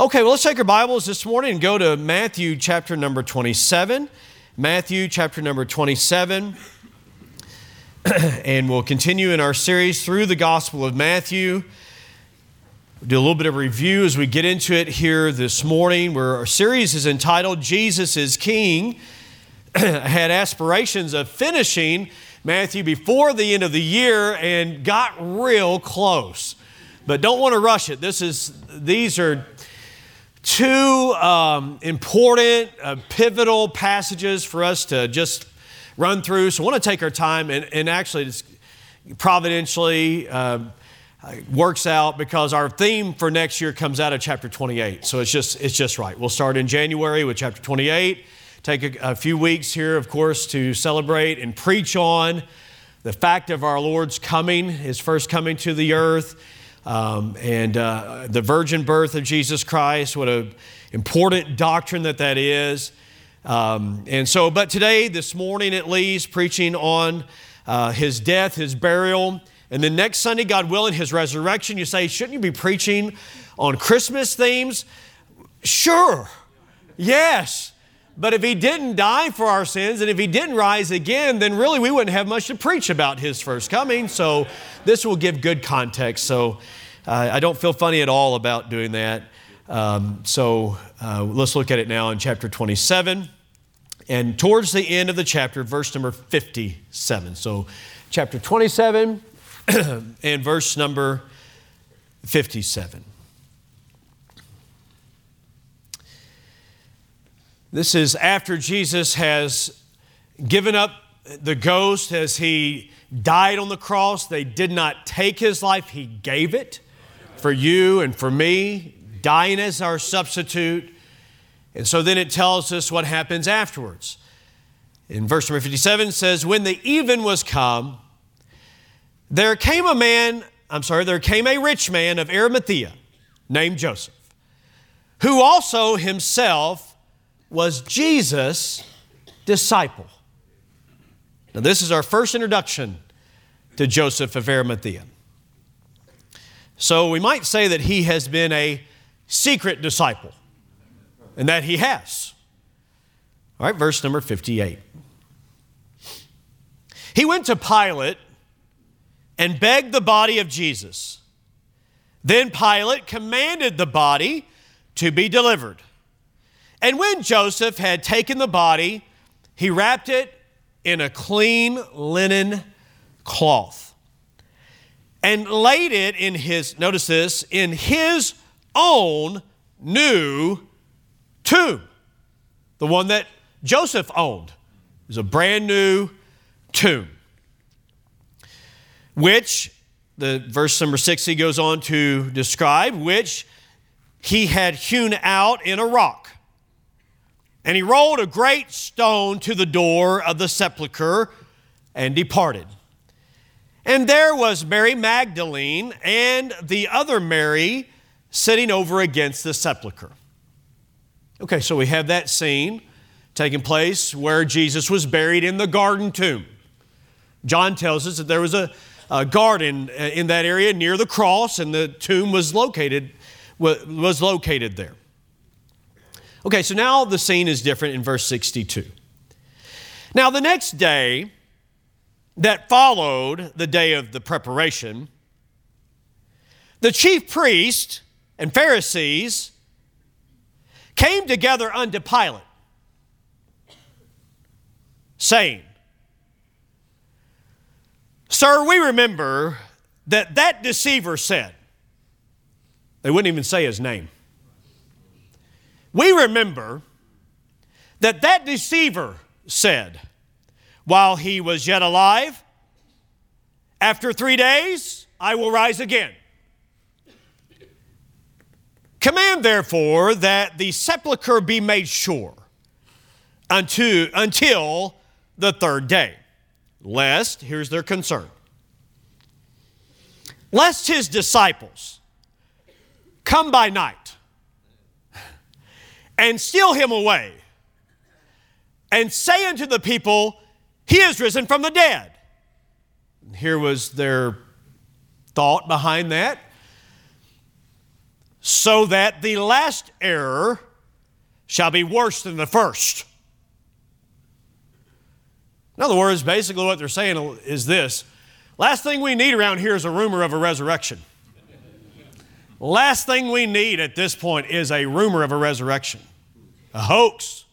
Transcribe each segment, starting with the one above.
Okay, well, let's take our Bibles this morning and go to Matthew chapter number 27. Matthew chapter number 27. and we'll continue in our series through the Gospel of Matthew. We'll do a little bit of review as we get into it here this morning, where our series is entitled Jesus is King. I had aspirations of finishing Matthew before the end of the year and got real close. But don't want to rush it. This is, these are two um, important, uh, pivotal passages for us to just run through. So I want to take our time and, and actually just providentially uh, works out because our theme for next year comes out of chapter 28. So it's just it's just right. We'll start in January with chapter 28. Take a, a few weeks here, of course, to celebrate and preach on the fact of our Lord's coming, His first coming to the earth um, and uh, the virgin birth of Jesus Christ, what an important doctrine that that is. Um, and so, but today, this morning at least, preaching on uh, his death, his burial, and then next Sunday, God willing, his resurrection. You say, shouldn't you be preaching on Christmas themes? Sure, yes. But if he didn't die for our sins and if he didn't rise again, then really we wouldn't have much to preach about his first coming. So this will give good context. So uh, I don't feel funny at all about doing that. Um, so uh, let's look at it now in chapter 27. And towards the end of the chapter, verse number 57. So, chapter 27 and verse number 57. This is after Jesus has given up the ghost as he died on the cross. They did not take his life, he gave it for you and for me, dying as our substitute. And so then it tells us what happens afterwards. In verse number 57 says, When the even was come, there came a man, I'm sorry, there came a rich man of Arimathea named Joseph, who also himself was Jesus' disciple. Now, this is our first introduction to Joseph of Arimathea. So, we might say that he has been a secret disciple, and that he has. All right, verse number 58. He went to Pilate and begged the body of Jesus. Then Pilate commanded the body to be delivered. And when Joseph had taken the body, he wrapped it in a clean linen cloth and laid it in his, notice this, in his own new tomb, the one that Joseph owned. It was a brand new tomb, which the verse number six he goes on to describe, which he had hewn out in a rock. And he rolled a great stone to the door of the sepulchre and departed. And there was Mary Magdalene and the other Mary sitting over against the sepulchre. Okay, so we have that scene taking place where Jesus was buried in the garden tomb. John tells us that there was a, a garden uh, in that area near the cross, and the tomb was located, was located there. Okay, so now the scene is different in verse 62. Now, the next day that followed the day of the preparation, the chief priests and Pharisees came together unto Pilate, saying, Sir, we remember that that deceiver said, they wouldn't even say his name we remember that that deceiver said, while he was yet alive, after three days, I will rise again. Command, therefore, that the sepulchre be made sure unto, until the third day, lest, here's their concern, lest his disciples come by night and steal him away and say unto the people, He is risen from the dead. Here was their thought behind that. so that the last error shall be worse than the first. In other words, basically what they're saying is this last thing we need around here is a rumor of a resurrection. last thing we need at this point is a rumor of a resurrection, a hoax.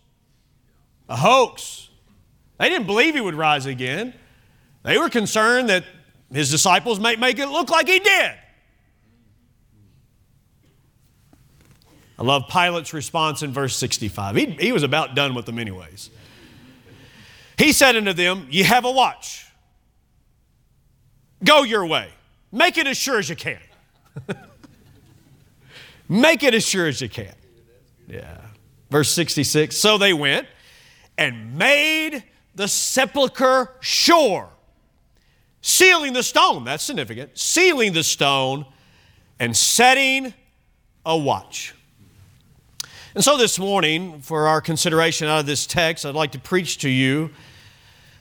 A hoax. They didn't believe he would rise again. They were concerned that his disciples might make it look like he did. I love Pilate's response in verse 65. He, he was about done with them, anyways. He said unto them, Ye have a watch. Go your way. Make it as sure as you can. Make it as sure as you can. Yeah. Verse 66 So they went and made the sepulchre sure, sealing the stone. That's significant. Sealing the stone and setting a watch. And so this morning, for our consideration out of this text, I'd like to preach to you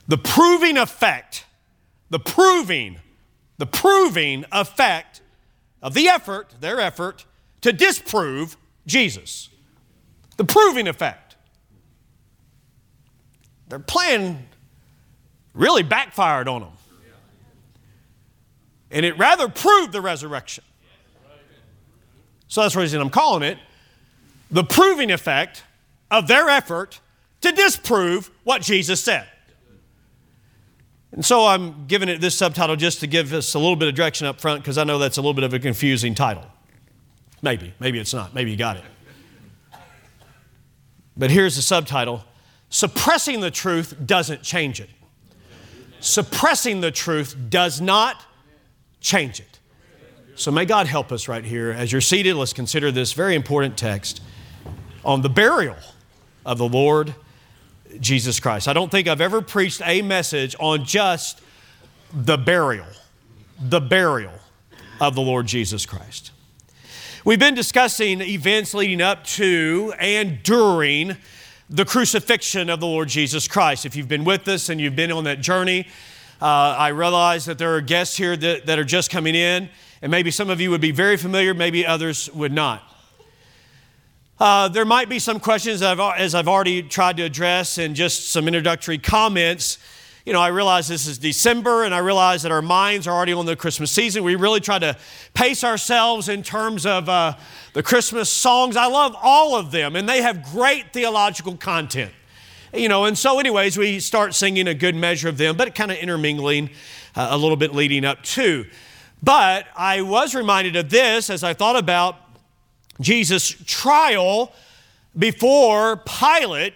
the proving effect, the proving, the proving effect of the effort, their effort, to disprove Jesus. The proving effect. Their plan really backfired on them. And it rather proved the resurrection. So that's the reason I'm calling it the proving effect of their effort to disprove what Jesus said. And so I'm giving it this subtitle just to give us a little bit of direction up front because I know that's a little bit of a confusing title. Maybe, maybe it's not. Maybe you got it. But here's the subtitle Suppressing the truth doesn't change it. Suppressing the truth does not change it. So may God help us right here. As you're seated, let's consider this very important text on the burial of the Lord Jesus Christ. I don't think I've ever preached a message on just the burial, the burial of the Lord Jesus Christ. We've been discussing events leading up to and during the crucifixion of the Lord Jesus Christ. If you've been with us and you've been on that journey, uh, I realize that there are guests here that, that are just coming in, and maybe some of you would be very familiar, maybe others would not. Uh, there might be some questions I've, as I've already tried to address and just some introductory comments. You know, I realize this is December and I realize that our minds are already on the Christmas season. We really try to pace ourselves in terms of uh, the Christmas songs. I love all of them and they have great theological content. You know, and so, anyways, we start singing a good measure of them, but kind of intermingling uh, a little bit leading up to. But I was reminded of this as I thought about Jesus' trial before Pilate.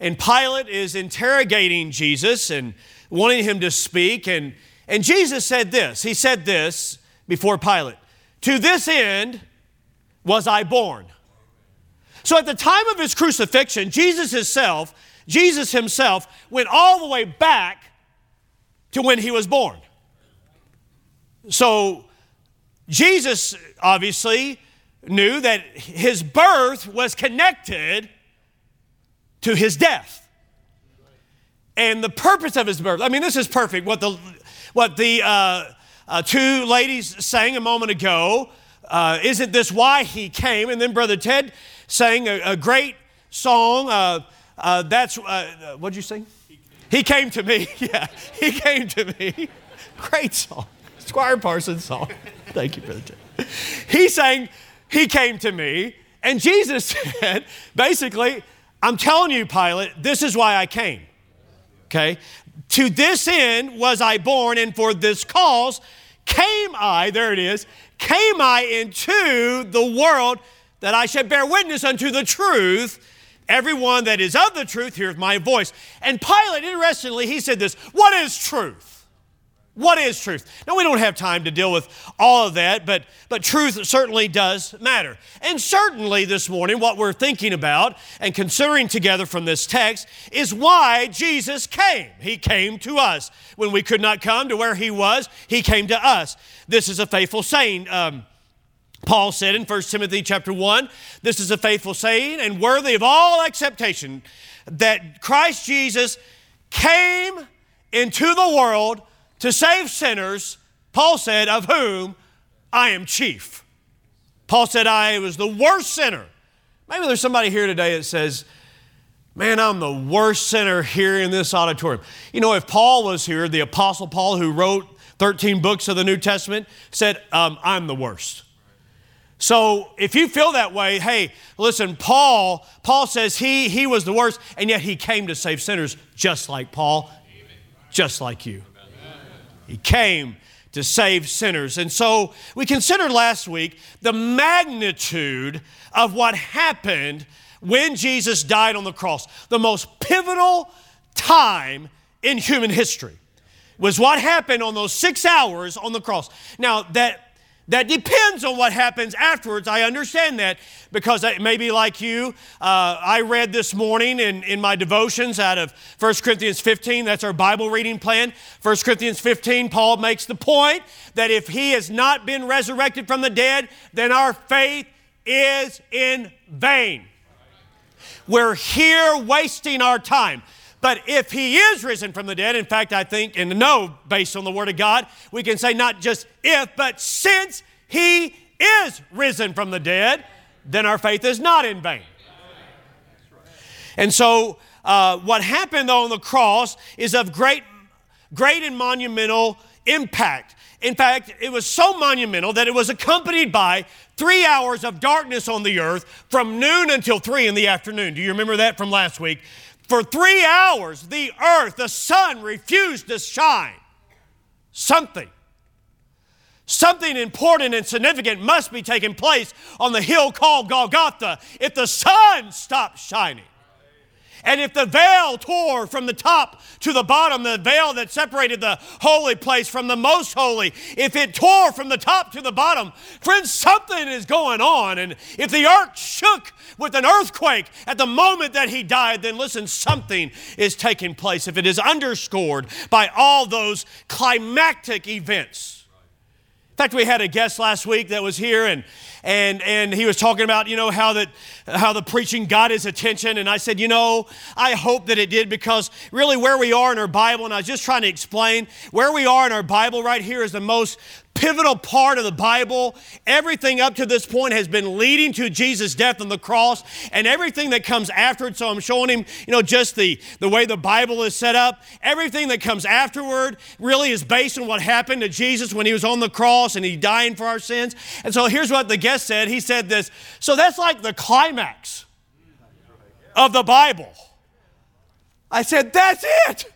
And Pilate is interrogating Jesus and wanting him to speak. And, and Jesus said this He said this before Pilate To this end was I born. So at the time of his crucifixion, Jesus himself, Jesus himself went all the way back to when he was born. So Jesus obviously knew that his birth was connected to his death. And the purpose of his birth, I mean, this is perfect. What the, what the uh, uh, two ladies sang a moment ago, uh, isn't this why he came? And then Brother Ted sang a, a great song. Uh, uh, that's, uh, what'd you sing? He came to me. yeah, he came to me. Great song. Squire Parsons song. Thank you, Brother Ted. He sang, he came to me, and Jesus said, basically, I'm telling you, Pilate, this is why I came. Okay? To this end was I born, and for this cause came I, there it is, came I into the world that I should bear witness unto the truth. Everyone that is of the truth hears my voice. And Pilate, interestingly, he said this What is truth? What is truth? Now, we don't have time to deal with all of that, but, but truth certainly does matter. And certainly this morning, what we're thinking about and considering together from this text is why Jesus came. He came to us. When we could not come to where He was, He came to us. This is a faithful saying. Um, Paul said in 1 Timothy chapter 1, this is a faithful saying and worthy of all acceptation that Christ Jesus came into the world to save sinners, Paul said, of whom I am chief. Paul said, I was the worst sinner. Maybe there's somebody here today that says, Man, I'm the worst sinner here in this auditorium. You know, if Paul was here, the Apostle Paul, who wrote 13 books of the New Testament, said, um, I'm the worst. So if you feel that way, hey, listen, Paul, Paul says he, he was the worst, and yet he came to save sinners just like Paul, just like you. He came to save sinners. And so we considered last week the magnitude of what happened when Jesus died on the cross. The most pivotal time in human history was what happened on those six hours on the cross. Now, that that depends on what happens afterwards. I understand that because maybe like you, uh, I read this morning in, in my devotions out of 1 Corinthians 15. That's our Bible reading plan. 1 Corinthians 15, Paul makes the point that if he has not been resurrected from the dead, then our faith is in vain. We're here wasting our time. But if he is risen from the dead, in fact, I think and know based on the Word of God, we can say not just if, but since he is risen from the dead, then our faith is not in vain. And so, uh, what happened though on the cross is of great, great and monumental impact. In fact, it was so monumental that it was accompanied by three hours of darkness on the earth from noon until three in the afternoon. Do you remember that from last week? For three hours, the earth, the sun refused to shine. Something, something important and significant must be taking place on the hill called Golgotha if the sun stopped shining. And if the veil tore from the top to the bottom, the veil that separated the holy place from the most holy, if it tore from the top to the bottom, friends, something is going on. And if the earth shook with an earthquake at the moment that he died, then listen, something is taking place. If it is underscored by all those climactic events. In fact, we had a guest last week that was here and, and, and he was talking about, you know, how, that, how the preaching got his attention. And I said, you know, I hope that it did because really where we are in our Bible, and I was just trying to explain, where we are in our Bible right here is the most pivotal part of the Bible. Everything up to this point has been leading to Jesus' death on the cross and everything that comes after it. So I'm showing him, you know, just the, the way the Bible is set up. Everything that comes afterward really is based on what happened to Jesus when he was on the cross and he dying for our sins. And so here's what the guest said. He said this. So that's like the climax of the Bible. I said, that's it.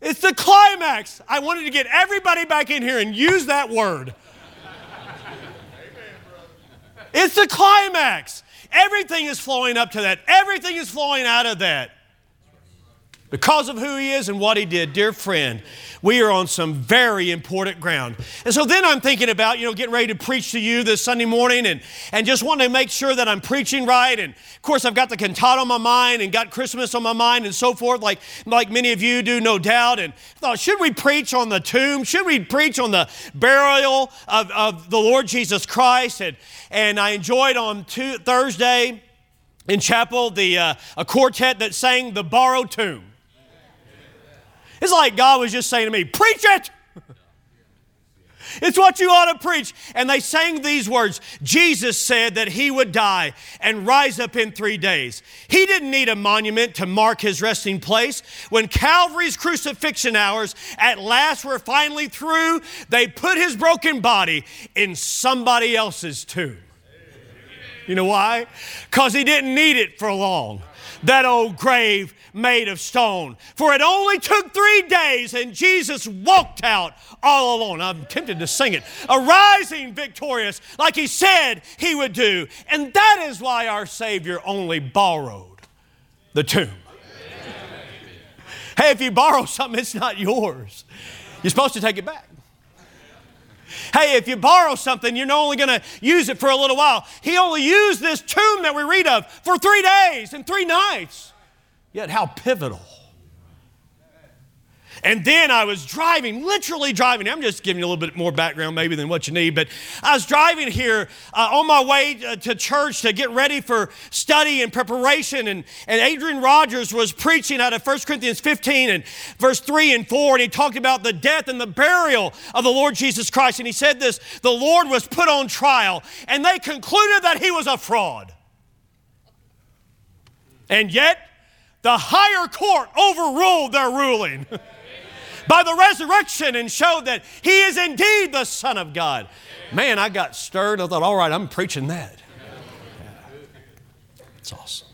It's the climax. I wanted to get everybody back in here and use that word. It's the climax. Everything is flowing up to that, everything is flowing out of that because of who he is and what he did. Dear friend, we are on some very important ground. And so then I'm thinking about, you know, getting ready to preach to you this Sunday morning and, and just want to make sure that I'm preaching right. And of course, I've got the cantata on my mind and got Christmas on my mind and so forth, like, like many of you do, no doubt. And I thought, should we preach on the tomb? Should we preach on the burial of, of the Lord Jesus Christ? And, and I enjoyed on two, Thursday in chapel the, uh, a quartet that sang the borrowed tomb. It's like God was just saying to me, Preach it! It's what you ought to preach. And they sang these words Jesus said that he would die and rise up in three days. He didn't need a monument to mark his resting place. When Calvary's crucifixion hours at last were finally through, they put his broken body in somebody else's tomb. You know why? Because he didn't need it for long. That old grave made of stone. For it only took three days, and Jesus walked out all alone. I'm tempted to sing it. Arising victorious, like he said he would do. And that is why our Savior only borrowed the tomb. hey, if you borrow something, it's not yours. You're supposed to take it back. Hey, if you borrow something, you're only going to use it for a little while. He only used this tomb that we read of for three days and three nights. Yet, how pivotal. And then I was driving, literally driving. I'm just giving you a little bit more background, maybe, than what you need. But I was driving here uh, on my way uh, to church to get ready for study and preparation. And, and Adrian Rogers was preaching out of 1 Corinthians 15 and verse 3 and 4. And he talked about the death and the burial of the Lord Jesus Christ. And he said this the Lord was put on trial, and they concluded that he was a fraud. And yet, the higher court overruled their ruling. by the resurrection and showed that he is indeed the Son of God. Man, I got stirred. I thought, all right, I'm preaching that. It's awesome.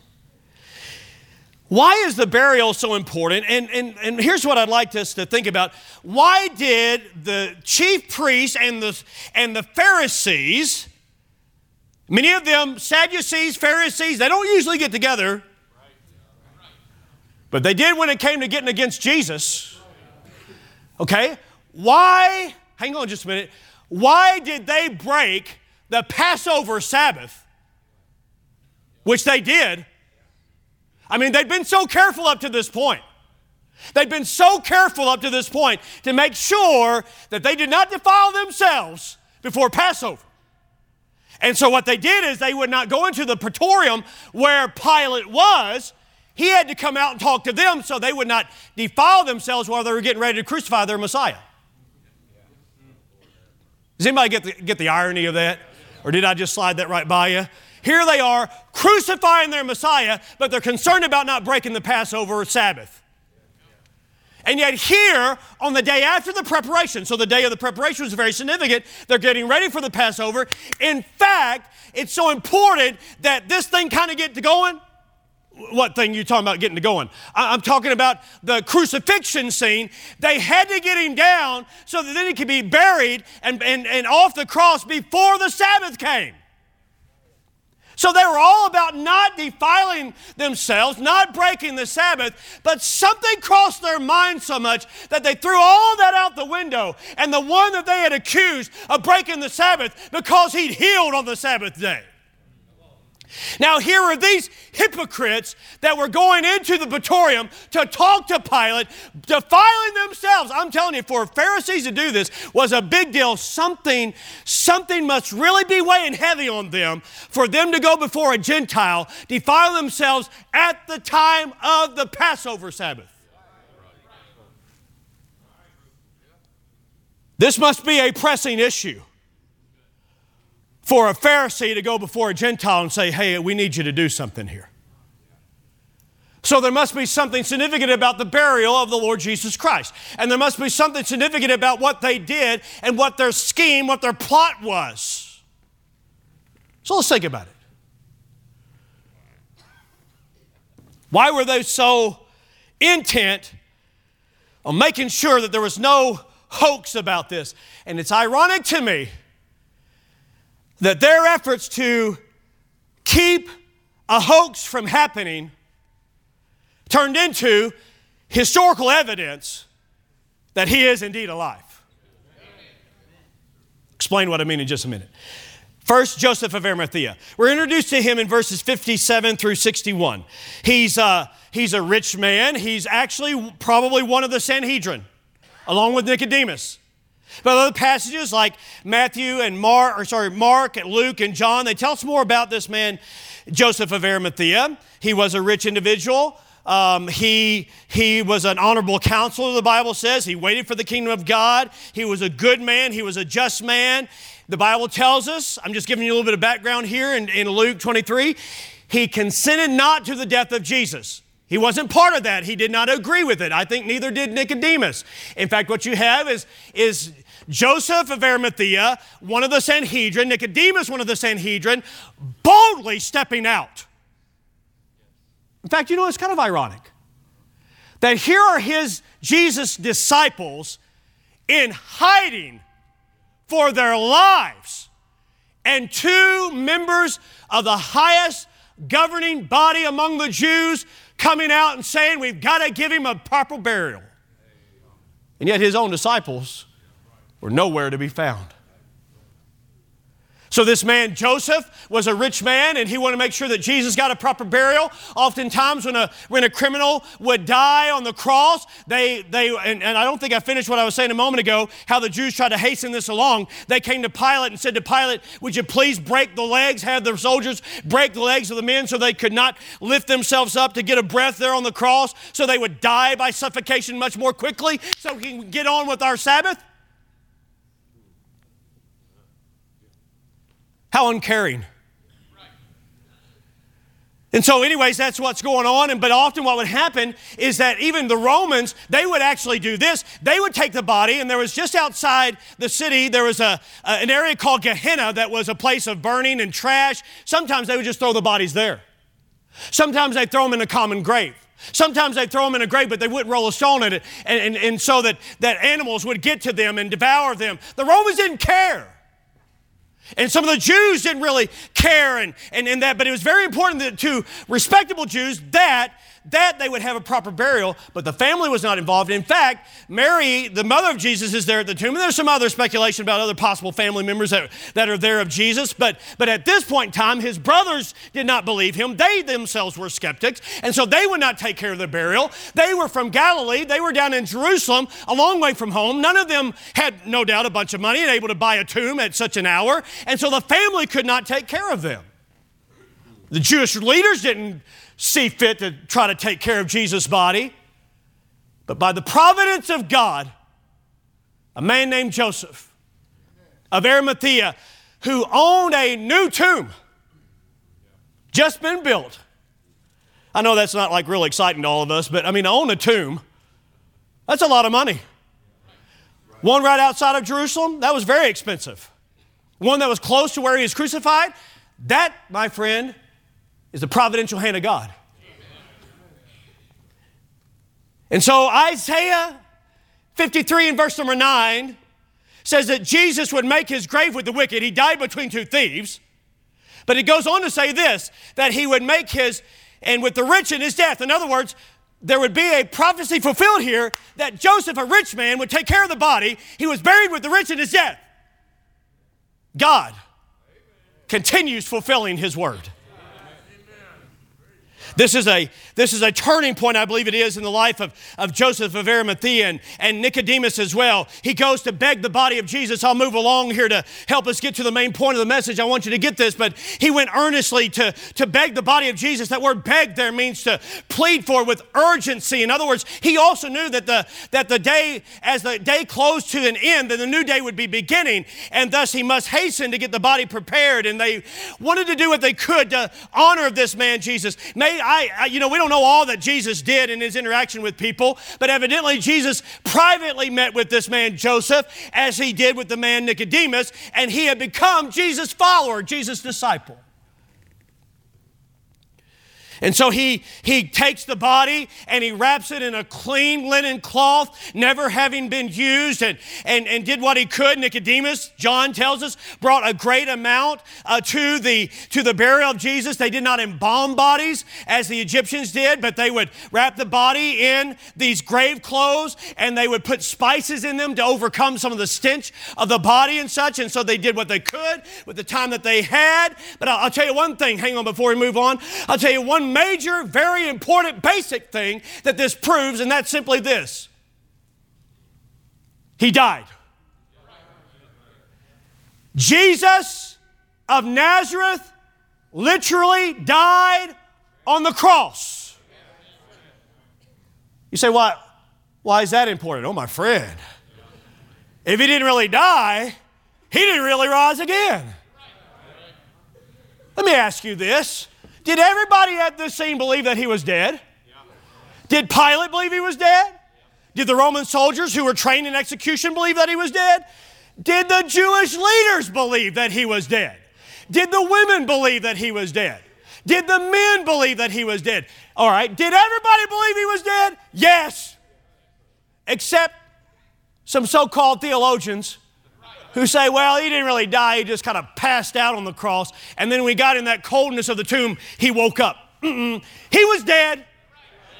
Why is the burial so important? And, and, and here's what I'd like us to think about. Why did the chief priests and the, and the Pharisees, many of them Sadducees, Pharisees, they don't usually get together, but they did when it came to getting against Jesus. Okay? Why, hang on just a minute, why did they break the Passover Sabbath? Which they did. I mean, they'd been so careful up to this point. They'd been so careful up to this point to make sure that they did not defile themselves before Passover. And so, what they did is they would not go into the praetorium where Pilate was he had to come out and talk to them so they would not defile themselves while they were getting ready to crucify their Messiah. Does anybody get the, get the irony of that? Or did I just slide that right by you? Here they are crucifying their Messiah, but they're concerned about not breaking the Passover or Sabbath. And yet, here on the day after the preparation, so the day of the preparation was very significant, they're getting ready for the Passover. In fact, it's so important that this thing kind of get to going what thing you talking about getting to going? I'm talking about the crucifixion scene. They had to get him down so that then he could be buried and, and, and off the cross before the Sabbath came. So they were all about not defiling themselves, not breaking the Sabbath, but something crossed their mind so much that they threw all that out the window. And the one that they had accused of breaking the Sabbath because he'd healed on the Sabbath day. Now, here are these hypocrites that were going into the praetorium to talk to Pilate, defiling themselves. I'm telling you, for Pharisees to do this was a big deal. Something, something must really be weighing heavy on them for them to go before a Gentile, defile themselves at the time of the Passover Sabbath. This must be a pressing issue for a Pharisee to go before a Gentile and say, hey, we need you to do something here. So there must be something significant about the burial of the Lord Jesus Christ. And there must be something significant about what they did and what their scheme, what their plot was. So let's think about it. Why were they so intent on making sure that there was no hoax about this? And it's ironic to me that their efforts to keep a hoax from happening turned into historical evidence that he is indeed alive. Explain what I mean in just a minute. First, Joseph of Arimathea. We're introduced to him in verses 57 through 61. He's, uh, he's a rich man. He's actually probably one of the Sanhedrin, along with Nicodemus. But other passages like Matthew and Mark, or sorry, Mark and Luke and John, they tell us more about this man, Joseph of Arimathea. He was a rich individual. Um, he, he was an honorable counselor, the Bible says. He waited for the kingdom of God. He was a good man. He was a just man. The Bible tells us, I'm just giving you a little bit of background here in, in Luke 23, he consented not to the death of Jesus. He wasn't part of that. He did not agree with it. I think neither did Nicodemus. In fact, what you have is, is Joseph of Arimathea, one of the Sanhedrin, Nicodemus, one of the Sanhedrin, boldly stepping out. In fact, you know, it's kind of ironic that here are his Jesus disciples in hiding for their lives, and two members of the highest governing body among the Jews coming out and saying, We've got to give him a proper burial. And yet his own disciples were nowhere to be found. So, this man Joseph was a rich man and he wanted to make sure that Jesus got a proper burial. Oftentimes, when a, when a criminal would die on the cross, they, they and, and I don't think I finished what I was saying a moment ago, how the Jews tried to hasten this along. They came to Pilate and said to Pilate, Would you please break the legs, have the soldiers break the legs of the men so they could not lift themselves up to get a breath there on the cross, so they would die by suffocation much more quickly, so we can get on with our Sabbath? How uncaring. And so, anyways, that's what's going on. And but often what would happen is that even the Romans, they would actually do this. They would take the body, and there was just outside the city, there was a, a an area called Gehenna that was a place of burning and trash. Sometimes they would just throw the bodies there. Sometimes they'd throw them in a common grave. Sometimes they'd throw them in a grave, but they wouldn't roll a stone in it, and, and, and so that, that animals would get to them and devour them. The Romans didn't care. And some of the Jews didn't really care and, and, and that, but it was very important that to respectable Jews that that they would have a proper burial, but the family was not involved. In fact, Mary, the mother of Jesus, is there at the tomb. And there's some other speculation about other possible family members that, that are there of Jesus. But, but at this point in time, his brothers did not believe him. They themselves were skeptics. And so they would not take care of the burial. They were from Galilee. They were down in Jerusalem, a long way from home. None of them had, no doubt, a bunch of money and able to buy a tomb at such an hour. And so the family could not take care of them. The Jewish leaders didn't see fit to try to take care of Jesus' body. But by the providence of God, a man named Joseph of Arimathea, who owned a new tomb, just been built. I know that's not like really exciting to all of us, but I mean, own a tomb, that's a lot of money. One right outside of Jerusalem, that was very expensive. One that was close to where he was crucified, that, my friend, is the providential hand of God. And so Isaiah 53 and verse number 9 says that Jesus would make his grave with the wicked. He died between two thieves. But it goes on to say this that he would make his, and with the rich in his death. In other words, there would be a prophecy fulfilled here that Joseph, a rich man, would take care of the body. He was buried with the rich in his death. God continues fulfilling his word. This is a, this is a turning point, I believe it is, in the life of, of Joseph of Arimathea and, and Nicodemus as well. He goes to beg the body of Jesus. I'll move along here to help us get to the main point of the message. I want you to get this, but he went earnestly to, to beg the body of Jesus. That word beg there means to plead for with urgency. In other words, he also knew that the, that the day, as the day closed to an end, that the new day would be beginning, and thus he must hasten to get the body prepared. And they wanted to do what they could to honor this man, Jesus. May I, I, you know, we don't know all that Jesus did in his interaction with people, but evidently Jesus privately met with this man Joseph as he did with the man Nicodemus, and he had become Jesus' follower, Jesus' disciple. And so he, he takes the body and he wraps it in a clean linen cloth, never having been used, and, and, and did what he could. Nicodemus, John tells us, brought a great amount uh, to, the, to the burial of Jesus. They did not embalm bodies as the Egyptians did, but they would wrap the body in these grave clothes and they would put spices in them to overcome some of the stench of the body and such. And so they did what they could with the time that they had. But I'll, I'll tell you one thing, hang on before we move on. I'll tell you one major, very important, basic thing that this proves, and that's simply this He died. Jesus of Nazareth literally died on the cross. You say, why, why is that important? Oh, my friend. If he didn't really die, he didn't really rise again. Let me ask you this did everybody at this scene believe that he was dead? Did Pilate believe he was dead? Did the Roman soldiers who were trained in execution believe that he was dead? Did the Jewish leaders believe that he was dead? Did the women believe that he was dead? Did the men believe that he was dead? All right. Did everybody believe he was dead? Yes. Except some so called theologians who say, well, he didn't really die, he just kind of passed out on the cross. And then he got in that coldness of the tomb, he woke up. Mm-mm. He was dead,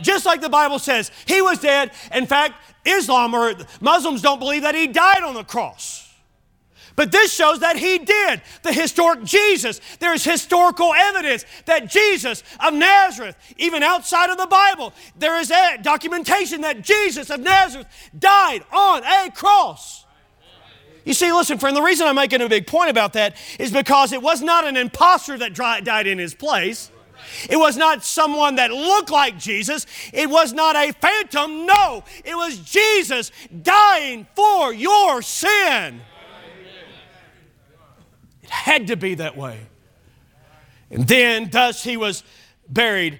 just like the Bible says. He was dead. In fact, Islam or Muslims don't believe that he died on the cross. But this shows that he did. The historic Jesus. There is historical evidence that Jesus of Nazareth, even outside of the Bible, there is documentation that Jesus of Nazareth died on a cross. You see, listen, friend, the reason I'm making a big point about that is because it was not an impostor that died in his place. It was not someone that looked like Jesus. It was not a phantom. No, it was Jesus dying for your sin It had to be that way. And then, thus, he was buried.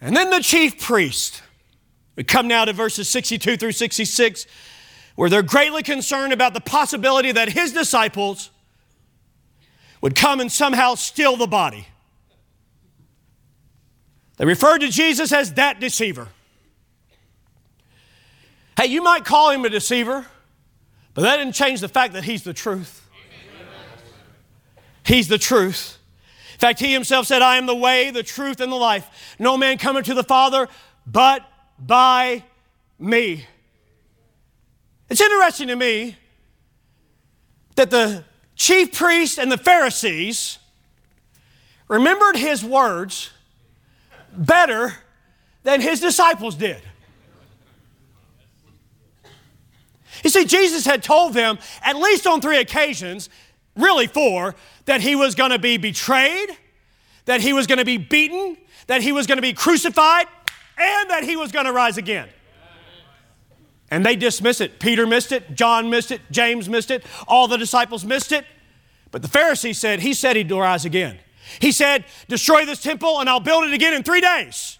And then the chief priest, we come now to verses 62 through 66, where they're greatly concerned about the possibility that his disciples would come and somehow steal the body. They referred to Jesus as that deceiver. Hey, you might call him a deceiver, but that didn't change the fact that he's the truth. He's the truth. In fact, he himself said, I am the way, the truth, and the life. No man cometh to the Father but by me. It's interesting to me that the chief priests and the Pharisees remembered his words better than his disciples did. You see, Jesus had told them, at least on three occasions, really four, that he was going to be betrayed, that he was going to be beaten, that he was going to be crucified, and that he was going to rise again. And they dismiss it. Peter missed it, John missed it, James missed it, all the disciples missed it. But the Pharisees said, He said he'd rise again. He said, Destroy this temple and I'll build it again in three days.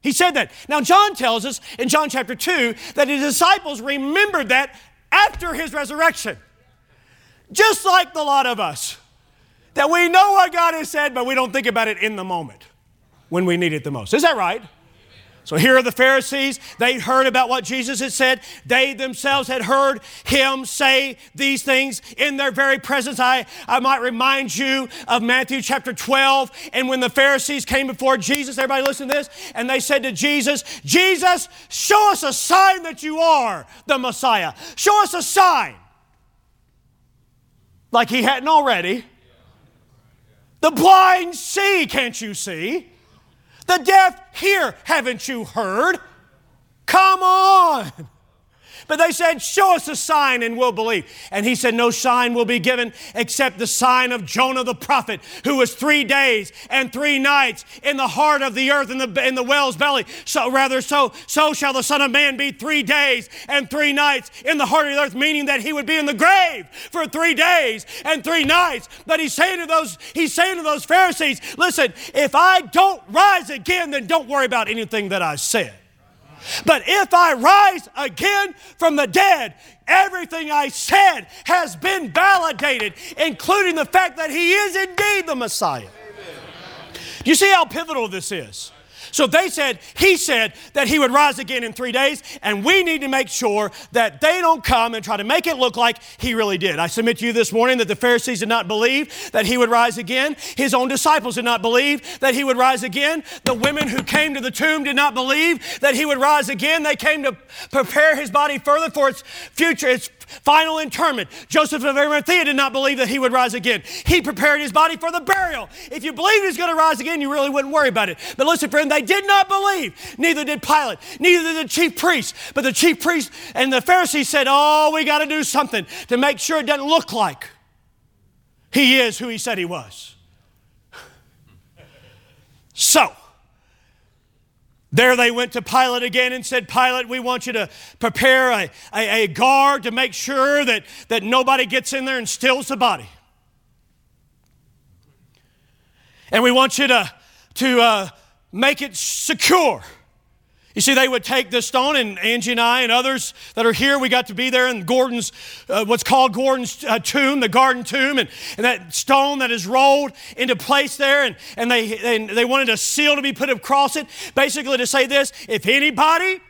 He said that. Now, John tells us in John chapter 2 that his disciples remembered that after his resurrection. Just like the lot of us that we know what God has said, but we don't think about it in the moment when we need it the most. Is that right? So here are the Pharisees. They heard about what Jesus had said. They themselves had heard him say these things in their very presence. I, I might remind you of Matthew chapter 12. And when the Pharisees came before Jesus, everybody listen to this, and they said to Jesus, Jesus, show us a sign that you are the Messiah. Show us a sign. Like he hadn't already. The blind see, can't you see? The deaf hear, haven't you heard? Come on. But they said, Show us a sign and we'll believe. And he said, No sign will be given except the sign of Jonah the prophet, who was three days and three nights in the heart of the earth, in the, in the whale's belly. So, rather, so, so shall the Son of Man be three days and three nights in the heart of the earth, meaning that he would be in the grave for three days and three nights. But he's saying to those, he's saying to those Pharisees, Listen, if I don't rise again, then don't worry about anything that I said. But if I rise again from the dead, everything I said has been validated, including the fact that He is indeed the Messiah. Do you see how pivotal this is? So they said, he said that he would rise again in three days, and we need to make sure that they don't come and try to make it look like he really did. I submit to you this morning that the Pharisees did not believe that he would rise again. His own disciples did not believe that he would rise again. The women who came to the tomb did not believe that he would rise again. They came to prepare his body further for its future, its final interment. Joseph of Arimathea did not believe that he would rise again. He prepared his body for the burial. If you believe he's going to rise again, you really wouldn't worry about it. But listen, friend, they did not believe. Neither did Pilate. Neither did the chief priests. But the chief priests and the Pharisees said, Oh, we got to do something to make sure it doesn't look like he is who he said he was. So, there they went to Pilate again and said, Pilate, we want you to prepare a, a, a, guard to make sure that, that nobody gets in there and steals the body. And we want you to, to uh, make it secure. You see, they would take this stone, and Angie and I and others that are here, we got to be there in Gordon's, uh, what's called Gordon's uh, tomb, the garden tomb, and, and that stone that is rolled into place there, and, and they, and they wanted a seal to be put across it, basically to say this if anybody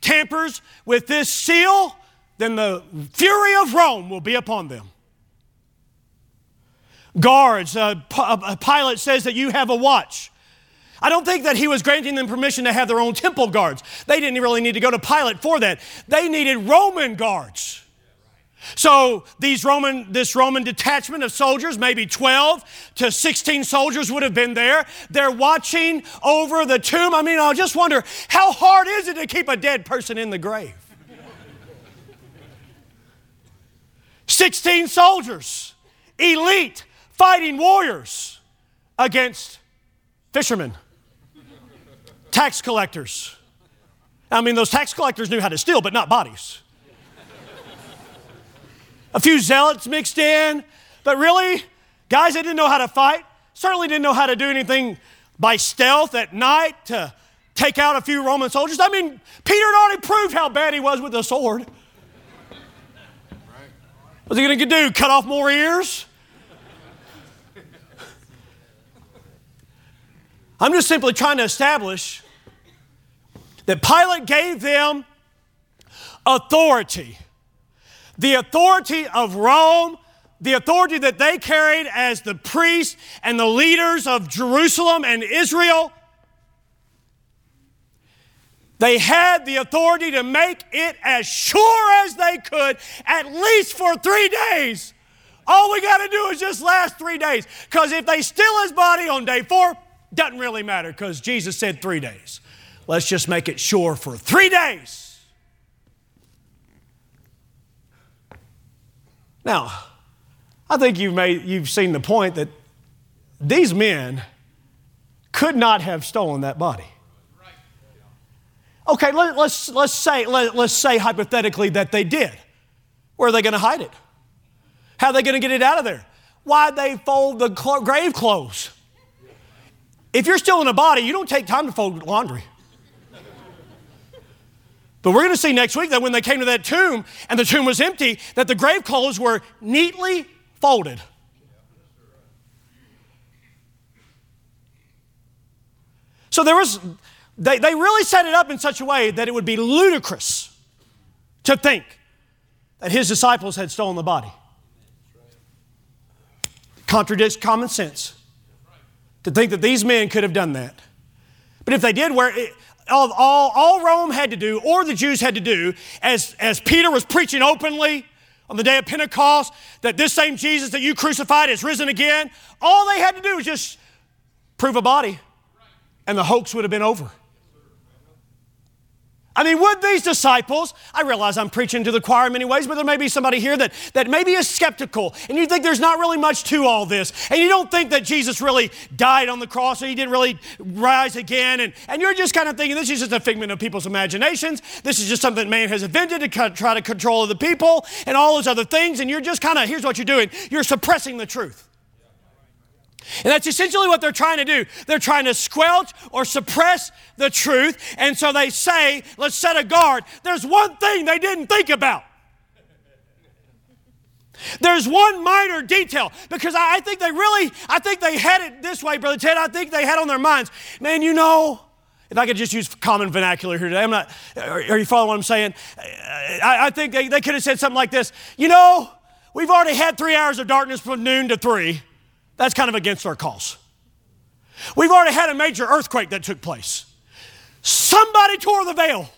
tampers with this seal, then the fury of Rome will be upon them. Guards, uh, uh Pilate says that you have a watch. I don't think that he was granting them permission to have their own temple guards. They didn't really need to go to Pilate for that. They needed Roman guards. So these Roman, this Roman detachment of soldiers, maybe 12 to 16 soldiers would have been there. They're watching over the tomb. I mean, I just wonder how hard is it to keep a dead person in the grave? 16 soldiers, elite fighting warriors against fishermen, tax collectors. I mean, those tax collectors knew how to steal, but not bodies a few zealots mixed in, but really, guys that didn't know how to fight, certainly didn't know how to do anything by stealth at night to take out a few Roman soldiers. I mean, Peter had already proved how bad he was with a sword. What's he going to do? Cut off more ears? I'm just simply trying to establish that Pilate gave them authority the authority of Rome, the authority that they carried as the priests and the leaders of Jerusalem and Israel. They had the authority to make it as sure as they could, at least for three days. All we got to do is just last three days. Because if they steal his body on day four, doesn't really matter because Jesus said three days. Let's just make it sure for three days. Now, I think you've, made, you've seen the point that these men could not have stolen that body. Okay, let, us let's, let's, say, let, let's say hypothetically that they did. Where are they going to hide it? How are they going to get it out of there? Why'd they fold the cl- grave clothes? If you're still in a body, you don't take time to fold laundry. But we're going to see next week that when they came to that tomb and the tomb was empty, that the grave clothes were neatly folded. So there was, they, they really set it up in such a way that it would be ludicrous to think that his disciples had stolen the body. Contradicts common sense to think that these men could have done that. But if they did, where all, all, all Rome had to do, or the Jews had to do, as, as Peter was preaching openly on the day of Pentecost, that this same Jesus that you crucified has risen again, all they had to do was just prove a body, and the hoax would have been over. I mean, would these disciples, I realize I'm preaching to the choir in many ways, but there may be somebody here that, that maybe is skeptical and you think there's not really much to all this. And you don't think that Jesus really died on the cross or he didn't really rise again. And, and you're just kind of thinking this is just a figment of people's imaginations. This is just something man has invented to try to control the people and all those other things. And you're just kind of, here's what you're doing you're suppressing the truth. And that's essentially what they're trying to do. They're trying to squelch or suppress the truth. And so they say, let's set a guard. There's one thing they didn't think about. There's one minor detail because I, think they really, I think they had it this way, Brother Ted. I think they had on their minds, man, you know, if I could just use common vernacular here today, I'm not, are, you following what I'm saying? I, I think they, they could have said something like this You know, we've already had three hours of darkness from noon to three. That's kind of against our cause. We've already had a major earthquake that took place. Somebody tore the veil.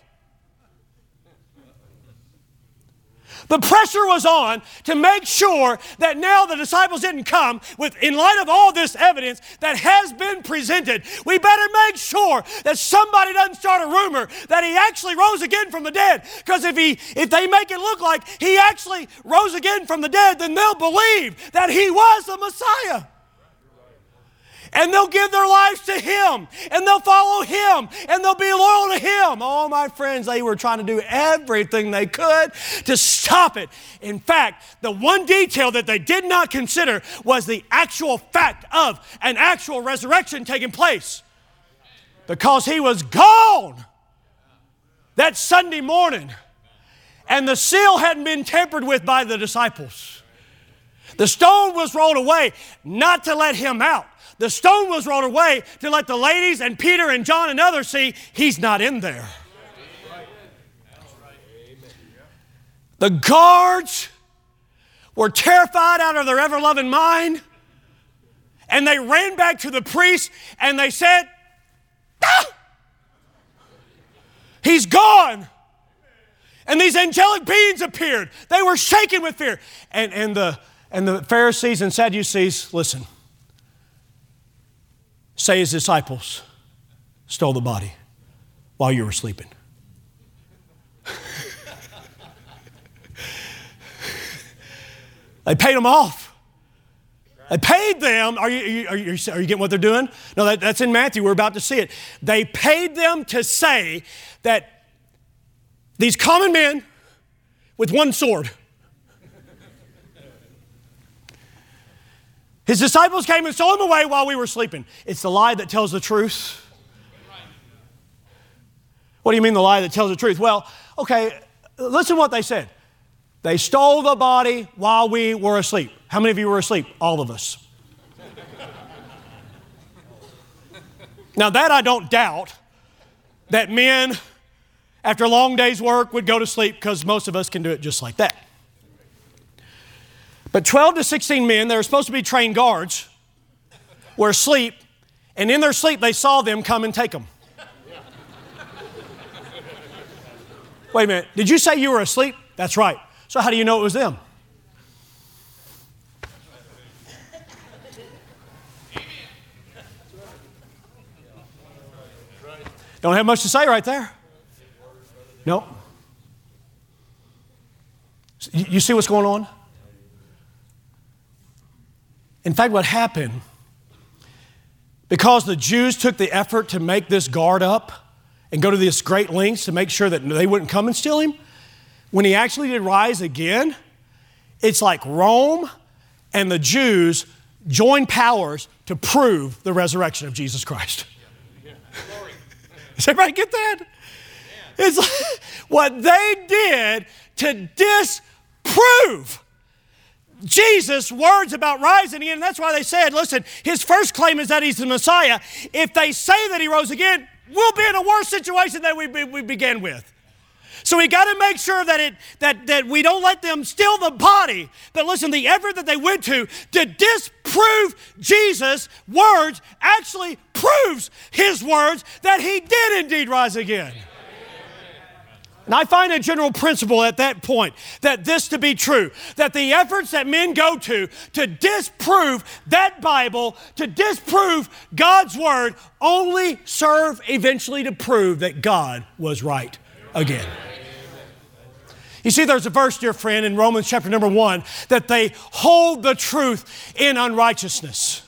The pressure was on to make sure that now the disciples didn't come with, in light of all this evidence that has been presented, we better make sure that somebody doesn't start a rumor that he actually rose again from the dead. Because if he, if they make it look like he actually rose again from the dead, then they'll believe that he was the Messiah and they'll give their lives to Him and they'll follow Him and they'll be loyal to Him. Oh, my friends, they were trying to do everything they could to stop it. In fact, the one detail that they did not consider was the actual fact of an actual resurrection taking place because He was gone that Sunday morning and the seal hadn't been tampered with by the disciples. The stone was rolled away not to let him out, the stone was rolled away to let the ladies and Peter and John and others see he's not in there. The guards were terrified out of their ever loving mind, and they ran back to the priest and they said, ah! He's gone. And these angelic beings appeared. They were shaken with fear. And, and, the, and the Pharisees and Sadducees, listen, say his disciples stole the body while you were sleeping. they paid them off. They paid them. Are you, are you, are you getting what they're doing? No, that, that's in Matthew. We're about to see it. They paid them to say that these common men with one sword. His disciples came and stole him away while we were sleeping. It's the lie that tells the truth. What do you mean the lie that tells the truth? Well, okay, listen what they said. They stole the body while we were asleep. How many of you were asleep? All of us. now, that I don't doubt that men, after long day's work, would go to sleep because most of us can do it just like that. But 12 to 16 men that are supposed to be trained guards were asleep, and in their sleep, they saw them come and take them. Wait a minute, did you say you were asleep? That's right. So, how do you know it was them? Don't have much to say right there. Nope. You see what's going on? In fact, what happened, because the Jews took the effort to make this guard up and go to this great lengths to make sure that they wouldn't come and steal him, when he actually did rise again, it's like Rome and the Jews joined powers to prove the resurrection of Jesus Christ. Does everybody get that? It's like what they did to disprove Jesus' words about rising again. That's why they said, listen, his first claim is that he's the Messiah. If they say that he rose again, we'll be in a worse situation than we, we began with. So we got to make sure that, it, that, that we don't let them steal the body. But listen, the effort that they went to to disprove Jesus' words actually proves his words that he did indeed rise again. And I find a general principle at that point that this to be true that the efforts that men go to to disprove that Bible, to disprove God's Word, only serve eventually to prove that God was right again. You see, there's a verse, dear friend, in Romans chapter number one that they hold the truth in unrighteousness.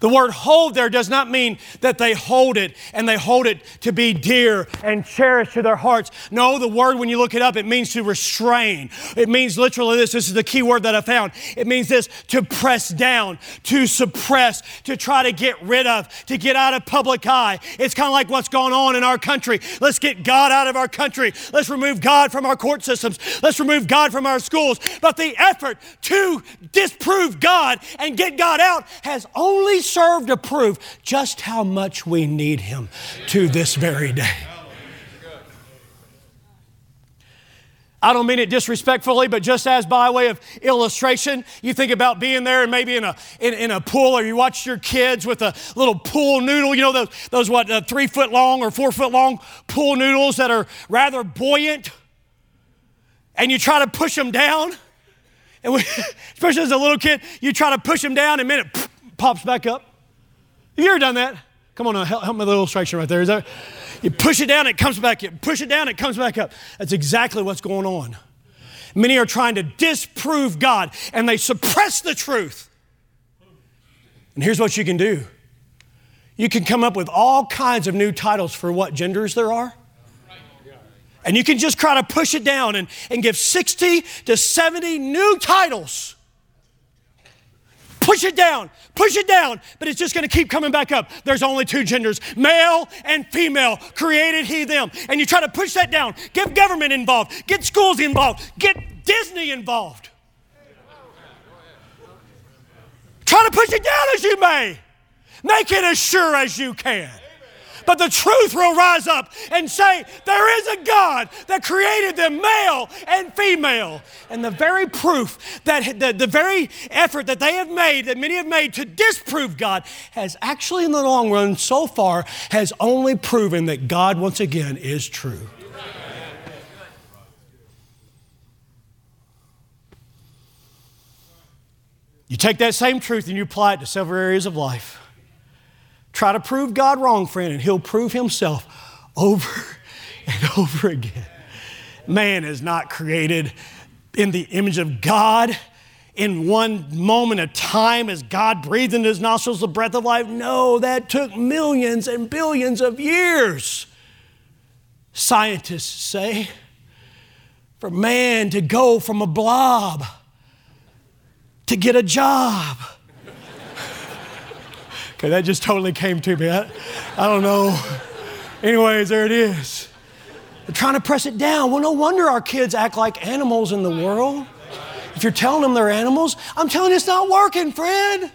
The word hold there does not mean that they hold it and they hold it to be dear and cherished to their hearts. No, the word, when you look it up, it means to restrain. It means literally this. This is the key word that I found. It means this to press down, to suppress, to try to get rid of, to get out of public eye. It's kind of like what's going on in our country. Let's get God out of our country. Let's remove God from our court systems. Let's remove God from our schools. But the effort to disprove God and get God out has only serve to prove just how much we need Him to this very day. I don't mean it disrespectfully, but just as by way of illustration, you think about being there and maybe in a, in, in a pool, or you watch your kids with a little pool noodle, you know, those, those what, uh, three foot long or four foot long pool noodles that are rather buoyant, and you try to push them down. And we, especially as a little kid, you try to push them down, and it pops back up. You ever done that? Come on, now, help, help me with the illustration right there. Is that, you push it down, it comes back. You push it down, it comes back up. That's exactly what's going on. Many are trying to disprove God and they suppress the truth. And here's what you can do you can come up with all kinds of new titles for what genders there are. And you can just try to push it down and, and give 60 to 70 new titles Push it down, push it down, but it's just going to keep coming back up. There's only two genders, male and female, created he, them. And you try to push that down, get government involved, get schools involved, get Disney involved. Try to push it down as you may. Make it as sure as you can but the truth will rise up and say, There is a God that created them male and female. And the very proof that the, the very effort that they have made, that many have made to disprove God, has actually in the long run so far has only proven that God once again is true. You take that same truth and you apply it to several areas of life. Try to prove God wrong, friend, and He'll prove Himself over and over again. Man is not created in the image of God in one moment of time as God breathed into his nostrils the breath of life. No, that took millions and billions of years. Scientists say for man to go from a blob to get a job. Okay, that just totally came to me. I, I don't know. Anyways, there it is. They're trying to press it down. Well, no wonder our kids act like animals in the world. If you're telling them they're animals, I'm telling you it's not working, friend.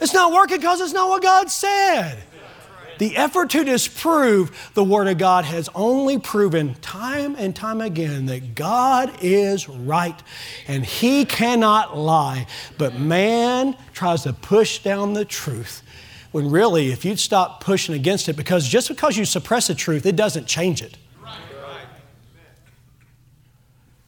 It's not working because it's not what God said. The effort to disprove the Word of God has only proven time and time again that God is right and He cannot lie. But man tries to push down the truth when really, if you'd stop pushing against it, because just because you suppress the truth, it doesn't change it.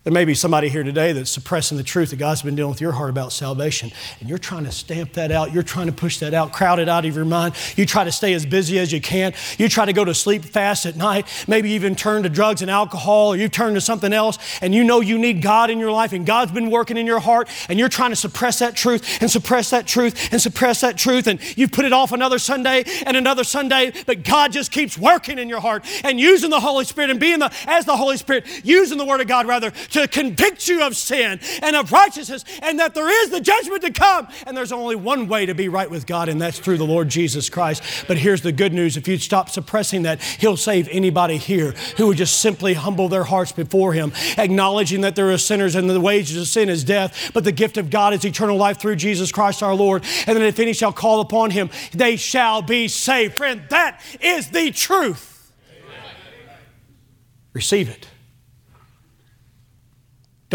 There may be somebody here today that's suppressing the truth that God's been dealing with your heart about salvation, and you're trying to stamp that out. You're trying to push that out, crowd it out of your mind. You try to stay as busy as you can. You try to go to sleep fast at night, maybe even turn to drugs and alcohol, or you turn to something else, and you know you need God in your life, and God's been working in your heart, and you're trying to suppress that truth and suppress that truth and suppress that truth, and you've put it off another Sunday and another Sunday, but God just keeps working in your heart and using the Holy Spirit and being the, as the Holy Spirit, using the Word of God rather to convict you of sin and of righteousness, and that there is the judgment to come. And there's only one way to be right with God, and that's through the Lord Jesus Christ. But here's the good news if you'd stop suppressing that, He'll save anybody here who would just simply humble their hearts before Him, acknowledging that there are sinners and the wages of sin is death, but the gift of God is eternal life through Jesus Christ our Lord. And then if any shall call upon Him, they shall be saved. Friend, that is the truth. Receive it.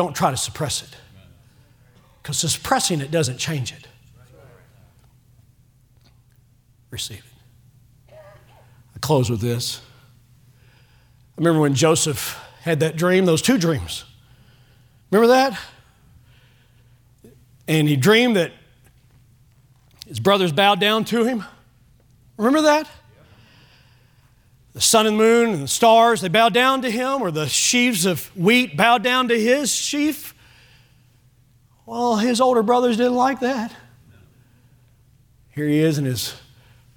Don't try to suppress it. Because suppressing it doesn't change it. Receive it. I close with this. I remember when Joseph had that dream, those two dreams. Remember that? And he dreamed that his brothers bowed down to him. Remember that? The sun and the moon and the stars, they bowed down to him, or the sheaves of wheat bowed down to his sheaf. Well, his older brothers didn't like that. Here he is in his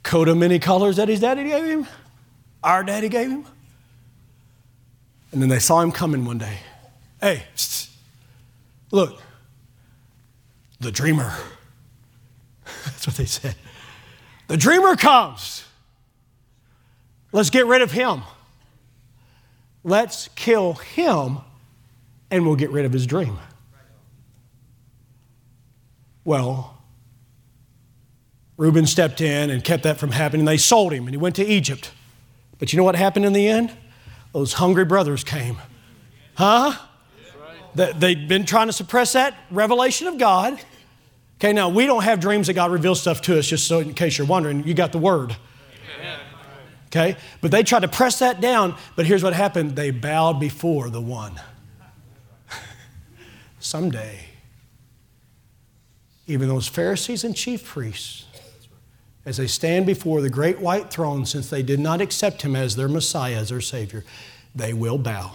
coat of many colors that his daddy gave him, our daddy gave him. And then they saw him coming one day. Hey, look, the dreamer. That's what they said. The dreamer comes. Let's get rid of him. Let's kill him and we'll get rid of his dream. Well, Reuben stepped in and kept that from happening. They sold him and he went to Egypt. But you know what happened in the end? Those hungry brothers came. Huh? They'd been trying to suppress that revelation of God. Okay, now we don't have dreams that God reveals stuff to us, just so in case you're wondering, you got the word. Okay? But they tried to press that down, but here's what happened they bowed before the one. Someday, even those Pharisees and chief priests, as they stand before the great white throne, since they did not accept him as their Messiah, as their Savior, they will bow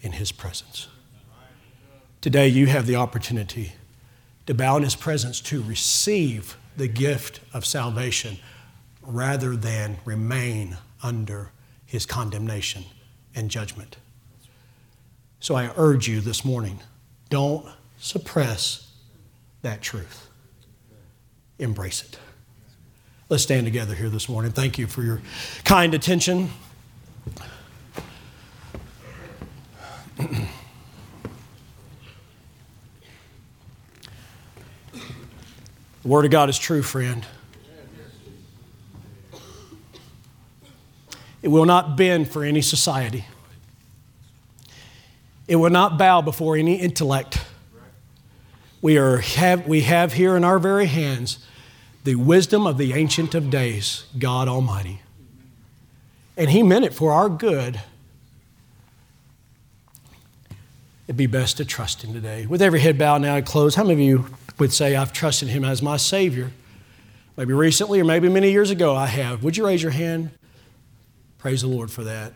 in his presence. Today, you have the opportunity to bow in his presence to receive the gift of salvation rather than remain under his condemnation and judgment. So I urge you this morning don't suppress that truth, embrace it. Let's stand together here this morning. Thank you for your kind attention. the Word of God is true, friend. It will not bend for any society. It will not bow before any intellect. We, are, have, we have here in our very hands the wisdom of the Ancient of Days, God Almighty. And He meant it for our good. it'd be best to trust Him today. With every head bowed now and closed, how many of you would say, I've trusted Him as my Savior? Maybe recently or maybe many years ago I have. Would you raise your hand? Praise the Lord for that.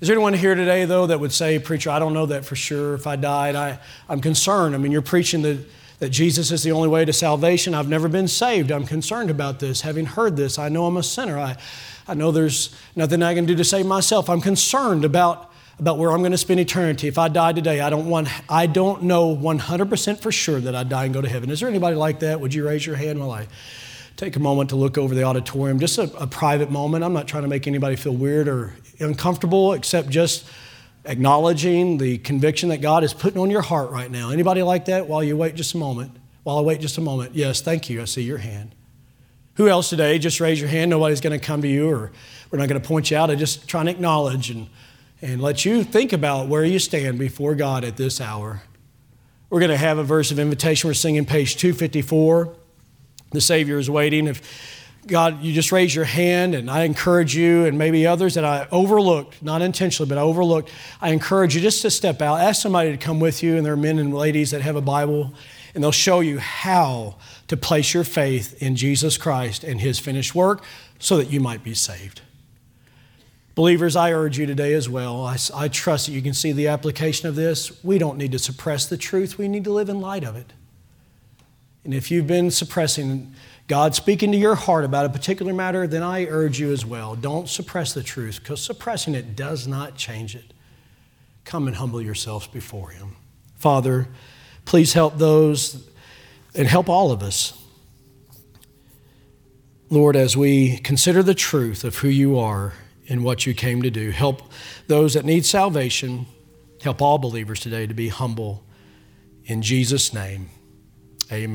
Is there anyone here today, though, that would say, Preacher, I don't know that for sure. If I died, I, I'm concerned. I mean, you're preaching that, that Jesus is the only way to salvation. I've never been saved. I'm concerned about this. Having heard this, I know I'm a sinner. I, I know there's nothing I can do to save myself. I'm concerned about, about where I'm going to spend eternity. If I die today, I don't, want, I don't know 100% for sure that I'd die and go to heaven. Is there anybody like that? Would you raise your hand while I take a moment to look over the auditorium? Just a, a private moment. I'm not trying to make anybody feel weird or uncomfortable, except just acknowledging the conviction that God is putting on your heart right now. Anybody like that while you wait just a moment? While I wait just a moment. Yes, thank you. I see your hand. Who else today? Just raise your hand. Nobody's going to come to you or we're not going to point you out. I'm just trying to acknowledge and, and let you think about where you stand before God at this hour. We're going to have a verse of invitation. We're singing page 254. The Savior is waiting. If God, you just raise your hand, and I encourage you, and maybe others that I overlooked, not intentionally, but I overlooked. I encourage you just to step out. Ask somebody to come with you, and there are men and ladies that have a Bible, and they'll show you how to place your faith in Jesus Christ and His finished work so that you might be saved. Believers, I urge you today as well. I, I trust that you can see the application of this. We don't need to suppress the truth, we need to live in light of it. And if you've been suppressing, God speaking to your heart about a particular matter, then I urge you as well. Don't suppress the truth because suppressing it does not change it. Come and humble yourselves before Him. Father, please help those and help all of us. Lord, as we consider the truth of who you are and what you came to do, help those that need salvation, help all believers today to be humble. In Jesus' name, amen.